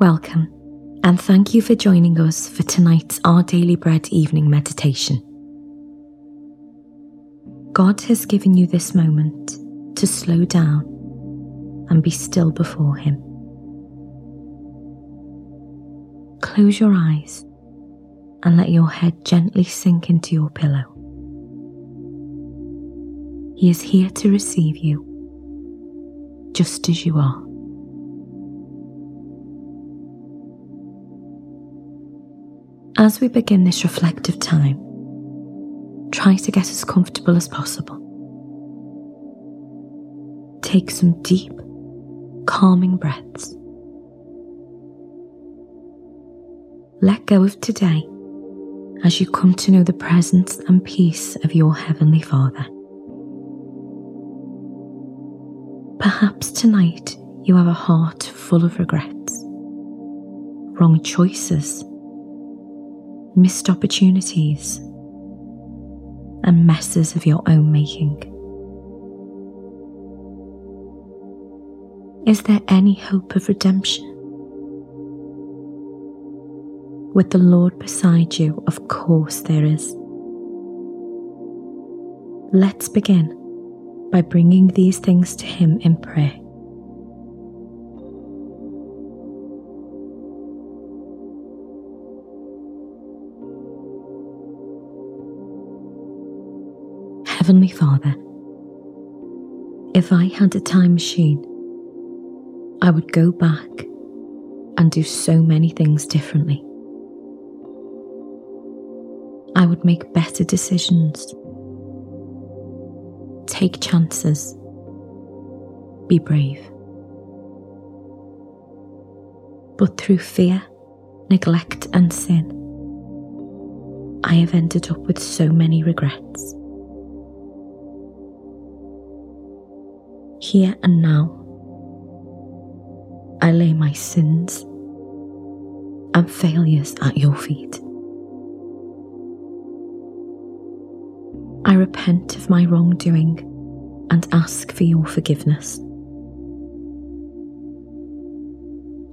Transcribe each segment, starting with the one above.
Welcome, and thank you for joining us for tonight's Our Daily Bread evening meditation. God has given you this moment to slow down and be still before Him. Close your eyes and let your head gently sink into your pillow. He is here to receive you just as you are. As we begin this reflective time, try to get as comfortable as possible. Take some deep, calming breaths. Let go of today as you come to know the presence and peace of your Heavenly Father. Perhaps tonight you have a heart full of regrets, wrong choices, missed opportunities, and messes of your own making. Is there any hope of redemption? With the Lord beside you, of course there is. Let's begin by bringing these things to Him in prayer. Heavenly Father, if I had a time machine, I would go back and do so many things differently. I would make better decisions, take chances, be brave. But through fear, neglect, and sin, I have ended up with so many regrets. Here and now, I lay my sins and failures at your feet. I repent of my wrongdoing and ask for your forgiveness.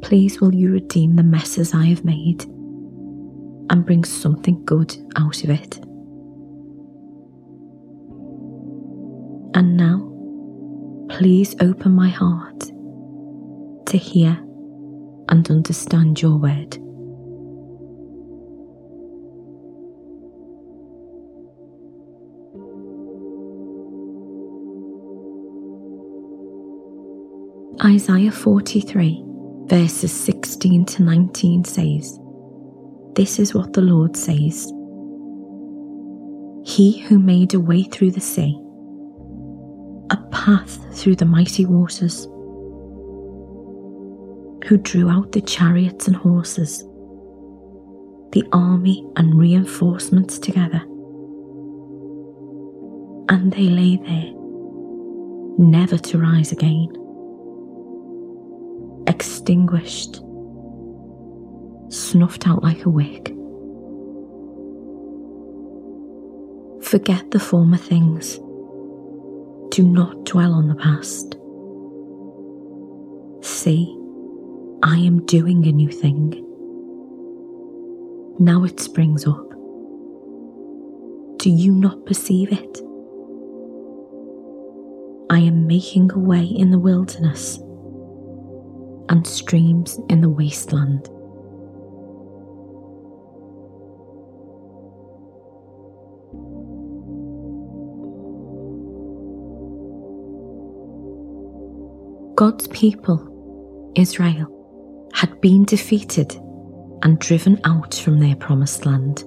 Please, will you redeem the messes I have made and bring something good out of it? And now, please open my heart to hear and understand your word. Isaiah 43, verses 16 to 19 says, This is what the Lord says He who made a way through the sea a path through the mighty waters, who drew out the chariots and horses, the army and reinforcements together. And they lay there, never to rise again, extinguished, snuffed out like a wick. Forget the former things do not dwell on the past. See, I am doing a new thing. Now it springs up. Do you not perceive it? I am making a way in the wilderness and streams in the wasteland. God's people, Israel, had been defeated and driven out from their promised land.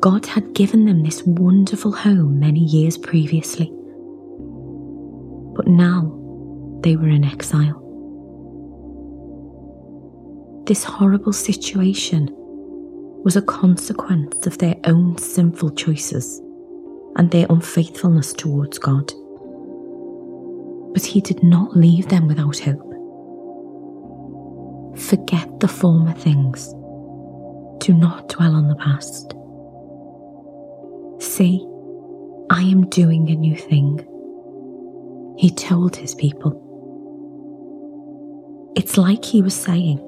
God had given them this wonderful home many years previously, but now they were in exile. This horrible situation was a consequence of their own sinful choices and their unfaithfulness towards God but he did not leave them without hope. Forget the former things. Do not dwell on the past. See, I am doing a new thing. He told his people. It's like he was saying,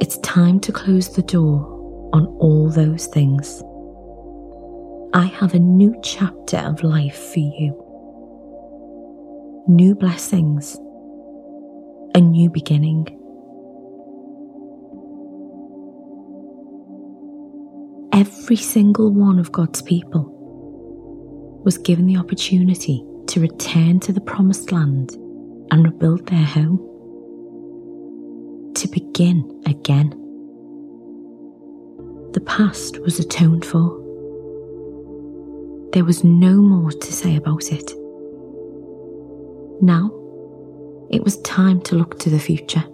it's time to close the door on all those things. I have a new chapter of life for you. New blessings, a new beginning. Every single one of God's people was given the opportunity to return to the promised land and rebuild their home, to begin again. The past was atoned for. There was no more to say about it. Now, it was time to look to the future.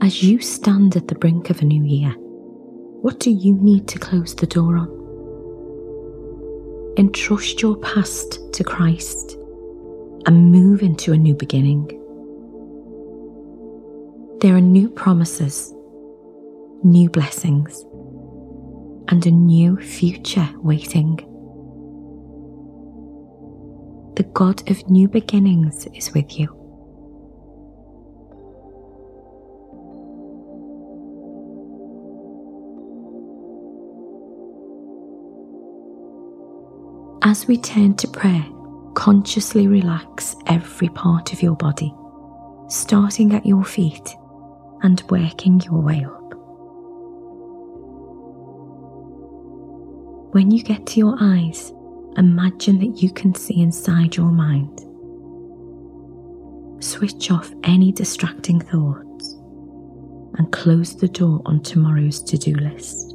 As you stand at the brink of a new year, what do you need to close the door on? Entrust your past to Christ and move into a new beginning. There are new promises, new blessings, and a new future waiting. The God of new beginnings is with you. As we turn to prayer, consciously relax every part of your body, starting at your feet and working your way up. When you get to your eyes, imagine that you can see inside your mind. Switch off any distracting thoughts and close the door on tomorrow's to do list.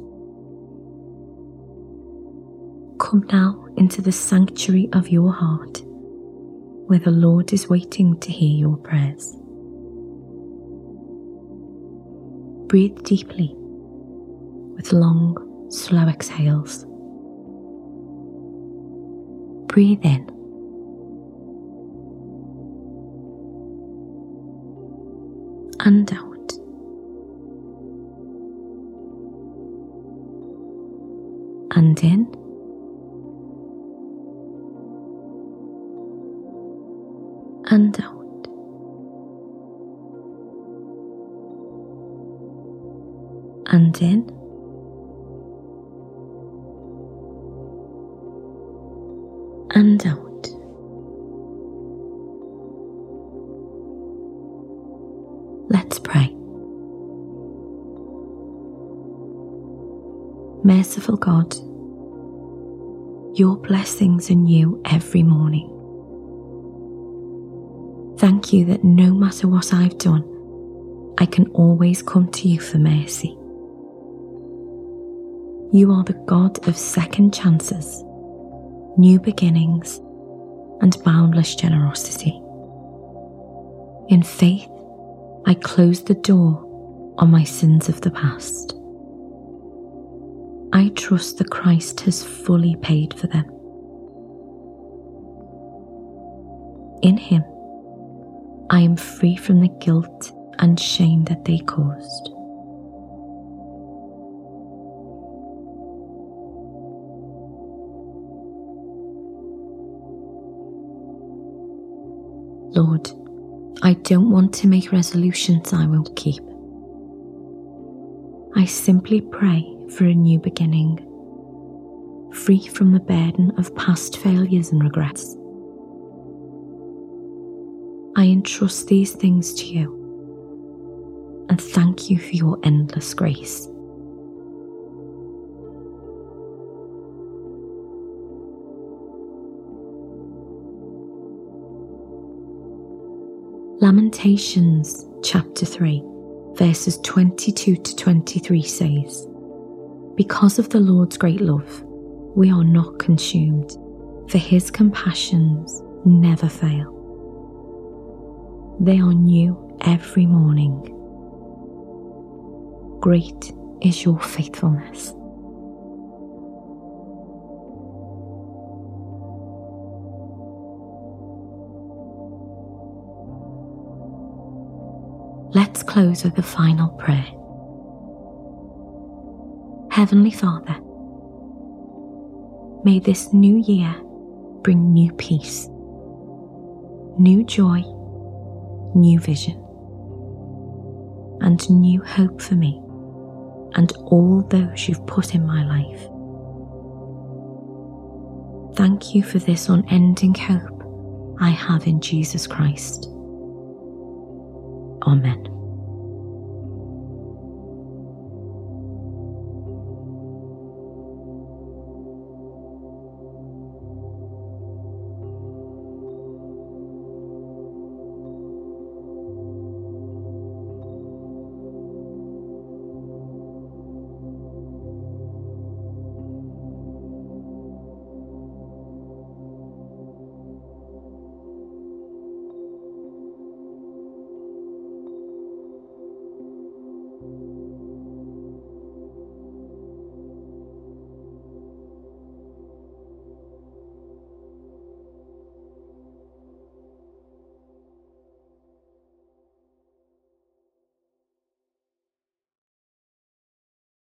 Come now into the sanctuary of your heart, where the Lord is waiting to hear your prayers. Breathe deeply with long, slow exhales. Breathe in. And out. And in. and out. And in. And out. Let's pray. Merciful God, your blessings are new every morning. Thank you that no matter what I've done, I can always come to you for mercy. You are the God of second chances, new beginnings, and boundless generosity. In faith, I close the door on my sins of the past. I trust that Christ has fully paid for them. In Him, I am free from the guilt and shame that they caused. Lord, I don't want to make resolutions I won't keep. I simply pray for a new beginning, free from the burden of past failures and regrets. I entrust these things to you and thank you for your endless grace. Lamentations chapter 3, verses 22 to 23 says, Because of the Lord's great love, we are not consumed, for his compassions never fail. They are new every morning. Great is your faithfulness. Let's close with a final prayer. Heavenly Father, may this new year bring new peace new joy, new vision, and new hope for me and all those you've put in my life. Thank you for this unending hope I have in Jesus Christ. Amen.